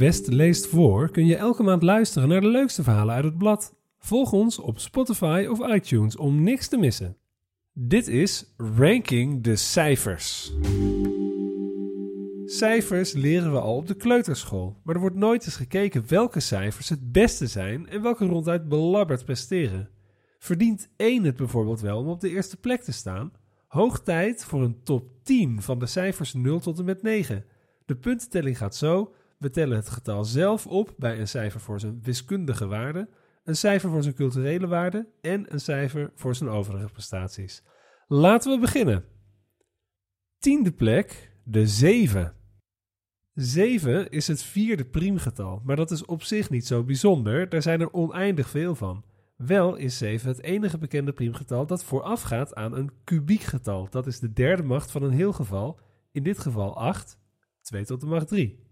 West leest voor kun je elke maand luisteren naar de leukste verhalen uit het blad. Volg ons op Spotify of iTunes om niks te missen. Dit is Ranking de Cijfers. Cijfers leren we al op de kleuterschool, maar er wordt nooit eens gekeken welke cijfers het beste zijn en welke ronduit belabberd presteren. Verdient 1 het bijvoorbeeld wel om op de eerste plek te staan? Hoog tijd voor een top 10 van de cijfers 0 tot en met 9. De puntentelling gaat zo: we tellen het getal zelf op bij een cijfer voor zijn wiskundige waarde, een cijfer voor zijn culturele waarde en een cijfer voor zijn overige prestaties. Laten we beginnen. Tiende plek, de 7. 7 is het vierde priemgetal, maar dat is op zich niet zo bijzonder, daar zijn er oneindig veel van. Wel is 7 het enige bekende priemgetal dat voorafgaat aan een kubiekgetal. Dat is de derde macht van een heel geval, in dit geval 8, 2 tot de macht 3.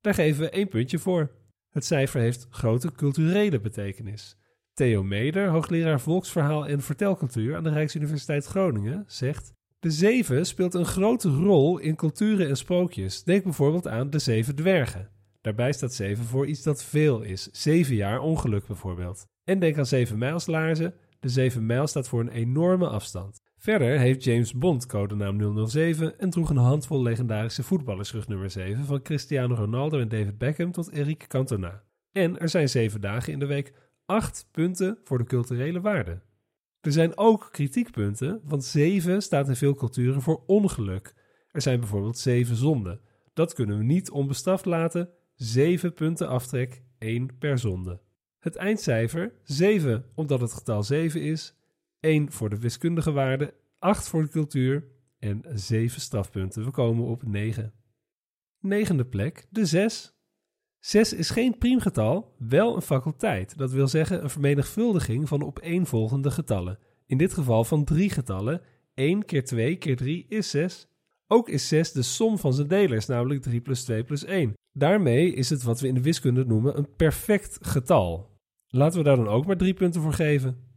Daar geven we één puntje voor. Het cijfer heeft grote culturele betekenis. Theo Meder, hoogleraar volksverhaal en vertelcultuur aan de Rijksuniversiteit Groningen, zegt: De zeven speelt een grote rol in culturen en sprookjes. Denk bijvoorbeeld aan de zeven dwergen. Daarbij staat zeven voor iets dat veel is, zeven jaar ongeluk bijvoorbeeld. En denk aan zeven mijlslaarzen. De zeven mijl staat voor een enorme afstand. Verder heeft James Bond codenaam 007 en droeg een handvol legendarische voetballers nummer 7 van Cristiano Ronaldo en David Beckham tot Eric Cantona. En er zijn zeven dagen in de week acht punten voor de culturele waarde. Er zijn ook kritiekpunten, want 7 staat in veel culturen voor ongeluk. Er zijn bijvoorbeeld zeven zonden. Dat kunnen we niet onbestraft laten. 7 punten aftrek, 1 per zonde. Het eindcijfer 7 omdat het getal 7 is, 1 voor de wiskundige waarde, 8 voor de cultuur en 7 strafpunten. We komen op 9. Negende plek, de 6. 6 is geen priemgetal, wel een faculteit. Dat wil zeggen een vermenigvuldiging van opeenvolgende getallen. In dit geval van drie getallen. 1 keer 2 keer 3 is 6. Ook is 6 de som van zijn delers, namelijk 3 plus 2 plus 1. Daarmee is het wat we in de wiskunde noemen een perfect getal. Laten we daar dan ook maar drie punten voor geven.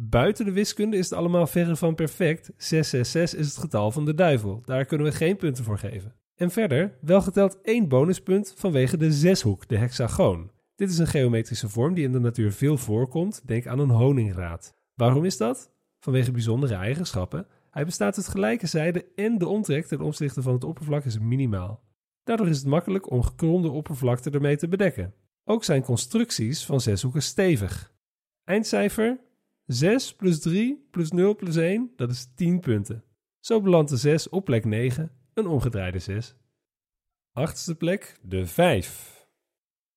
Buiten de wiskunde is het allemaal verre van perfect. 666 is het getal van de duivel. Daar kunnen we geen punten voor geven. En verder, wel geteld één bonuspunt vanwege de zeshoek, de hexagoon. Dit is een geometrische vorm die in de natuur veel voorkomt. Denk aan een honingraad. Waarom is dat? Vanwege bijzondere eigenschappen. Hij bestaat uit gelijke zijden en de omtrek ten opzichte van het oppervlak is minimaal. Daardoor is het makkelijk om gekromde oppervlakte ermee te bedekken. Ook zijn constructies van zeshoeken stevig. Eindcijfer 6 plus 3 plus 0 plus 1, dat is 10 punten. Zo belandt de 6 op plek 9, een omgedraaide 6. Achtste plek, de 5.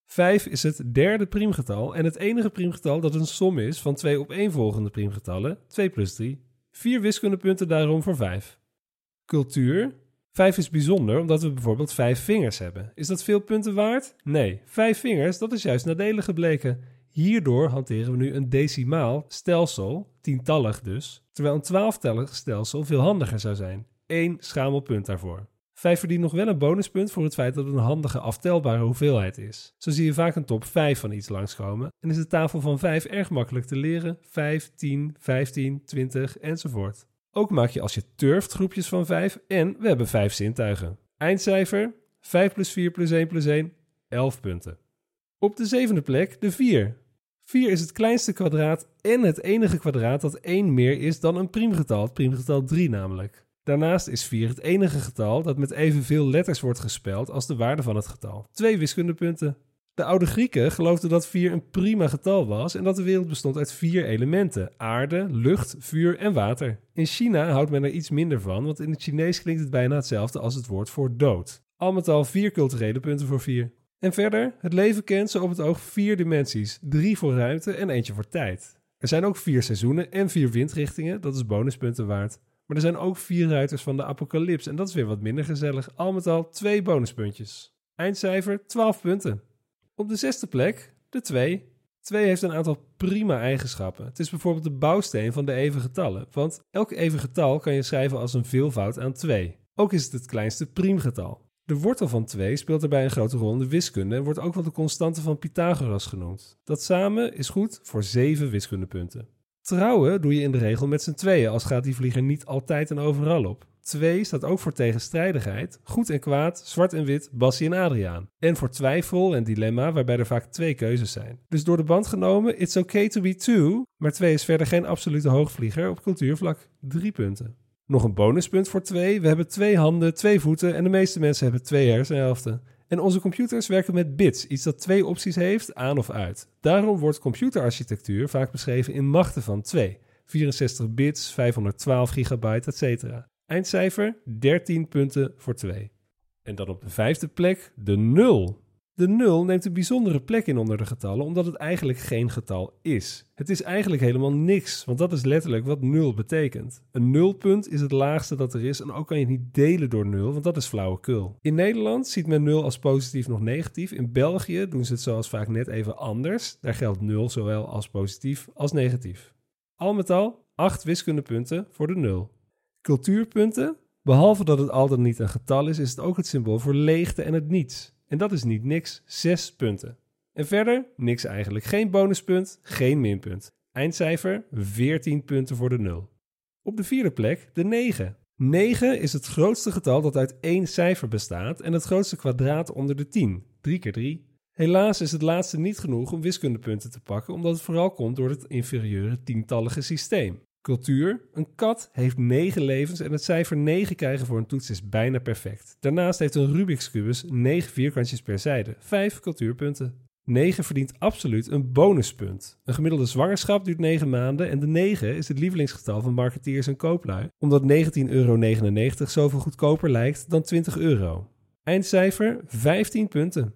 5 is het derde priemgetal en het enige priemgetal dat een som is van twee opeenvolgende priemgetallen, 2 plus 3. Vier wiskundepunten daarom voor 5. Cultuur, Vijf is bijzonder omdat we bijvoorbeeld vijf vingers hebben. Is dat veel punten waard? Nee, vijf vingers, dat is juist nadelig gebleken. Hierdoor hanteren we nu een decimaal stelsel, tientallig dus, terwijl een twaalftellig stelsel veel handiger zou zijn. Eén schamelpunt daarvoor. Vijf verdient nog wel een bonuspunt voor het feit dat het een handige aftelbare hoeveelheid is. Zo zie je vaak een top 5 van iets langskomen en is de tafel van 5 erg makkelijk te leren. 5, 10, 15, 20 enzovoort. Ook maak je als je turft groepjes van 5 en we hebben 5 zintuigen. Eindcijfer 5 plus 4 plus 1 plus 1, 11 punten. Op de zevende plek de 4. 4 is het kleinste kwadraat en het enige kwadraat dat 1 meer is dan een priemgetal, het priemgetal 3 namelijk. Daarnaast is 4 het enige getal dat met evenveel letters wordt gespeld als de waarde van het getal. Twee wiskundepunten. De oude Grieken geloofden dat 4 een prima getal was en dat de wereld bestond uit vier elementen: aarde, lucht, vuur en water. In China houdt men er iets minder van, want in het Chinees klinkt het bijna hetzelfde als het woord voor dood. Al met al vier culturele punten voor vier. En verder, het leven kent zo op het oog vier dimensies: drie voor ruimte en eentje voor tijd. Er zijn ook vier seizoenen en vier windrichtingen, dat is bonuspunten waard. Maar er zijn ook vier ruiters van de apocalyps en dat is weer wat minder gezellig. Al met al twee bonuspuntjes. Eindcijfer 12 punten. Op de zesde plek de 2. 2 heeft een aantal prima eigenschappen. Het is bijvoorbeeld de bouwsteen van de even getallen, want elk even getal kan je schrijven als een veelvoud aan 2. Ook is het het kleinste priemgetal. De wortel van 2 speelt daarbij een grote rol in de wiskunde en wordt ook wel de constante van Pythagoras genoemd. Dat samen is goed voor 7 wiskundepunten. Trouwen doe je in de regel met z'n tweeën, als gaat die vlieger niet altijd en overal op. 2 staat ook voor tegenstrijdigheid, goed en kwaad, zwart en wit, Bassie en Adriaan. En voor twijfel en dilemma, waarbij er vaak twee keuzes zijn. Dus door de band genomen, it's okay to be two, maar 2 is verder geen absolute hoogvlieger op cultuurvlak. 3 punten. Nog een bonuspunt voor 2. We hebben twee handen, twee voeten en de meeste mensen hebben twee hersenhelften. En onze computers werken met bits, iets dat twee opties heeft, aan of uit. Daarom wordt computerarchitectuur vaak beschreven in machten van 2. 64 bits, 512 gigabyte, etc. Eindcijfer 13 punten voor 2. En dan op de vijfde plek de 0. De 0 neemt een bijzondere plek in onder de getallen, omdat het eigenlijk geen getal is. Het is eigenlijk helemaal niks, want dat is letterlijk wat 0 betekent. Een nulpunt is het laagste dat er is en ook kan je het niet delen door 0, want dat is flauwekul. In Nederland ziet men 0 als positief nog negatief. In België doen ze het zoals vaak net even anders. Daar geldt 0 zowel als positief als negatief. Al met al 8 wiskundepunten voor de 0. Cultuurpunten? Behalve dat het al dan niet een getal is, is het ook het symbool voor leegte en het niets. En dat is niet niks, 6 punten. En verder niks eigenlijk. Geen bonuspunt, geen minpunt. Eindcijfer 14 punten voor de 0. Op de vierde plek de 9. 9 is het grootste getal dat uit één cijfer bestaat en het grootste kwadraat onder de 10. 3 keer 3. Helaas is het laatste niet genoeg om wiskundepunten te pakken, omdat het vooral komt door het inferieure tientallige systeem. Cultuur. Een kat heeft 9 levens en het cijfer 9 krijgen voor een toets is bijna perfect. Daarnaast heeft een Rubik's kubus 9 vierkantjes per zijde. 5 cultuurpunten. 9 verdient absoluut een bonuspunt. Een gemiddelde zwangerschap duurt 9 maanden en de 9 is het lievelingsgetal van marketeers en kooplui, omdat 19,99 euro zoveel goedkoper lijkt dan 20 euro. Eindcijfer 15 punten.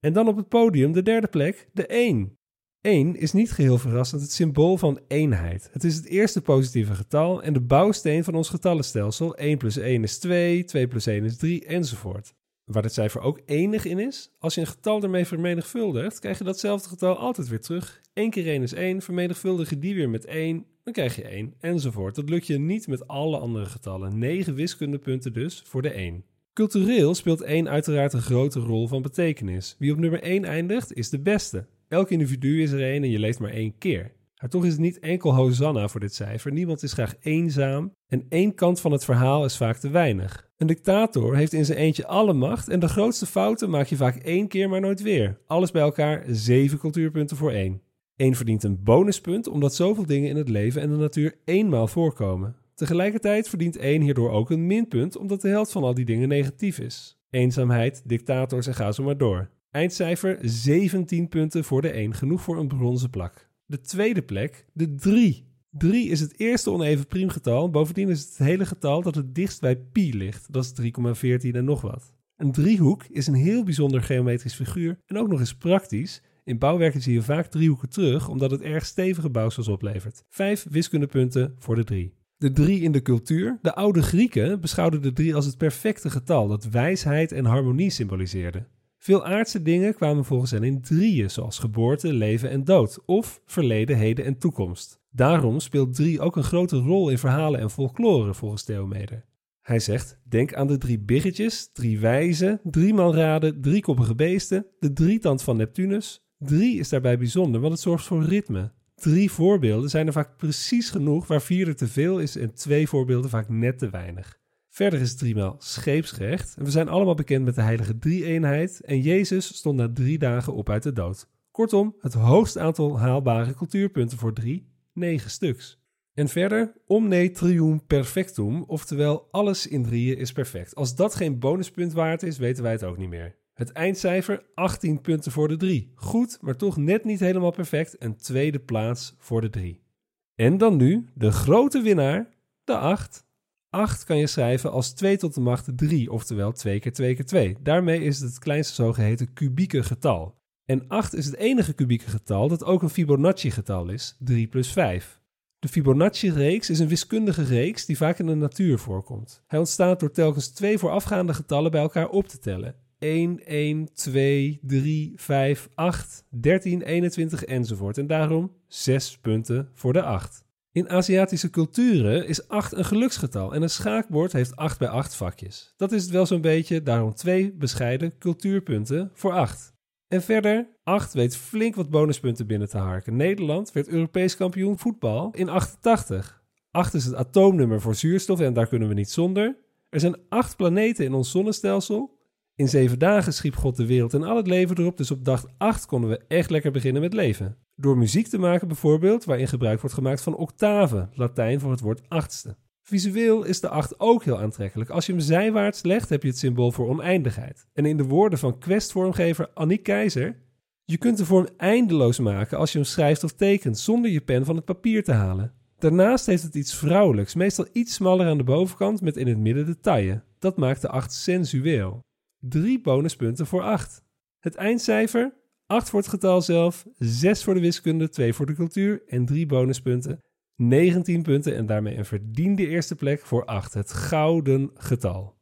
En dan op het podium de derde plek, de 1. 1 is niet geheel verrassend het symbool van eenheid. Het is het eerste positieve getal en de bouwsteen van ons getallenstelsel. 1 plus 1 is 2, 2 plus 1 is 3 enzovoort. Waar het cijfer ook enig in is, als je een getal ermee vermenigvuldigt, krijg je datzelfde getal altijd weer terug. 1 keer 1 is 1, vermenigvuldig je die weer met 1, dan krijg je 1 enzovoort. Dat lukt je niet met alle andere getallen. 9 wiskundepunten dus voor de 1. Cultureel speelt 1 uiteraard een grote rol van betekenis. Wie op nummer 1 eindigt, is de beste. Elk individu is er één en je leeft maar één keer. Maar toch is het niet enkel hosanna voor dit cijfer. Niemand is graag eenzaam en één kant van het verhaal is vaak te weinig. Een dictator heeft in zijn eentje alle macht en de grootste fouten maak je vaak één keer maar nooit weer. Alles bij elkaar zeven cultuurpunten voor één. Eén verdient een bonuspunt omdat zoveel dingen in het leven en de natuur eenmaal voorkomen. Tegelijkertijd verdient één hierdoor ook een minpunt omdat de helft van al die dingen negatief is. Eenzaamheid, dictators en ga zo maar door. Eindcijfer 17 punten voor de 1, genoeg voor een bronzen plak. De tweede plek, de 3. 3 is het eerste oneven priemgetal. Bovendien is het het hele getal dat het dichtst bij pi ligt. Dat is 3,14 en nog wat. Een driehoek is een heel bijzonder geometrisch figuur en ook nog eens praktisch. In bouwwerken zie je vaak driehoeken terug, omdat het erg stevige bouwsels oplevert. Vijf wiskundepunten voor de 3. De 3 in de cultuur. De oude Grieken beschouwden de 3 als het perfecte getal dat wijsheid en harmonie symboliseerde. Veel aardse dingen kwamen volgens hen in drieën, zoals geboorte, leven en dood, of verleden, heden en toekomst. Daarom speelt drie ook een grote rol in verhalen en folklore, volgens Theomeder. Hij zegt: Denk aan de drie biggetjes, drie wijzen, drie manraden, driekoppige beesten, de drietand van Neptunus. Drie is daarbij bijzonder, want het zorgt voor ritme. Drie voorbeelden zijn er vaak precies genoeg, waar vier er te veel is en twee voorbeelden vaak net te weinig. Verder is het driemaal scheepsrecht. En we zijn allemaal bekend met de heilige drie-eenheid. En Jezus stond na drie dagen op uit de dood. Kortom, het hoogste aantal haalbare cultuurpunten voor drie, negen stuks. En verder, omne trium perfectum, oftewel alles in drieën is perfect. Als dat geen bonuspunt waard is, weten wij het ook niet meer. Het eindcijfer 18 punten voor de 3. Goed, maar toch net niet helemaal perfect. Een tweede plaats voor de 3. En dan nu de grote winnaar, de 8. 8 kan je schrijven als 2 tot de macht 3, oftewel 2 keer 2 keer 2. Daarmee is het het kleinste zogeheten kubieke getal. En 8 is het enige kubieke getal dat ook een Fibonacci-getal is, 3 plus 5. De Fibonacci-reeks is een wiskundige reeks die vaak in de natuur voorkomt. Hij ontstaat door telkens twee voorafgaande getallen bij elkaar op te tellen. 1, 1, 2, 3, 5, 8, 13, 21 enzovoort. En daarom 6 punten voor de 8. In Aziatische culturen is 8 een geluksgetal en een schaakbord heeft 8 bij 8 vakjes. Dat is het wel zo'n beetje, daarom twee bescheiden cultuurpunten voor 8. En verder, 8 weet flink wat bonuspunten binnen te harken. Nederland werd Europees kampioen voetbal in 88. 8 is het atoomnummer voor zuurstof en daar kunnen we niet zonder. Er zijn acht planeten in ons zonnestelsel. In zeven dagen schiep God de wereld en al het leven erop, dus op dag acht konden we echt lekker beginnen met leven. Door muziek te maken bijvoorbeeld, waarin gebruik wordt gemaakt van octaven, Latijn voor het woord achtste. Visueel is de 8 ook heel aantrekkelijk. Als je hem zijwaarts legt, heb je het symbool voor oneindigheid. En in de woorden van questvormgever Annie Keizer: Je kunt de vorm eindeloos maken als je hem schrijft of tekent, zonder je pen van het papier te halen. Daarnaast heeft het iets vrouwelijks, meestal iets smaller aan de bovenkant met in het midden de taille. Dat maakt de 8 sensueel. Drie bonuspunten voor 8. Het eindcijfer: 8 voor het getal zelf, 6 voor de wiskunde, 2 voor de cultuur en 3 bonuspunten. 19 punten en daarmee een verdiende eerste plek voor 8, het gouden getal.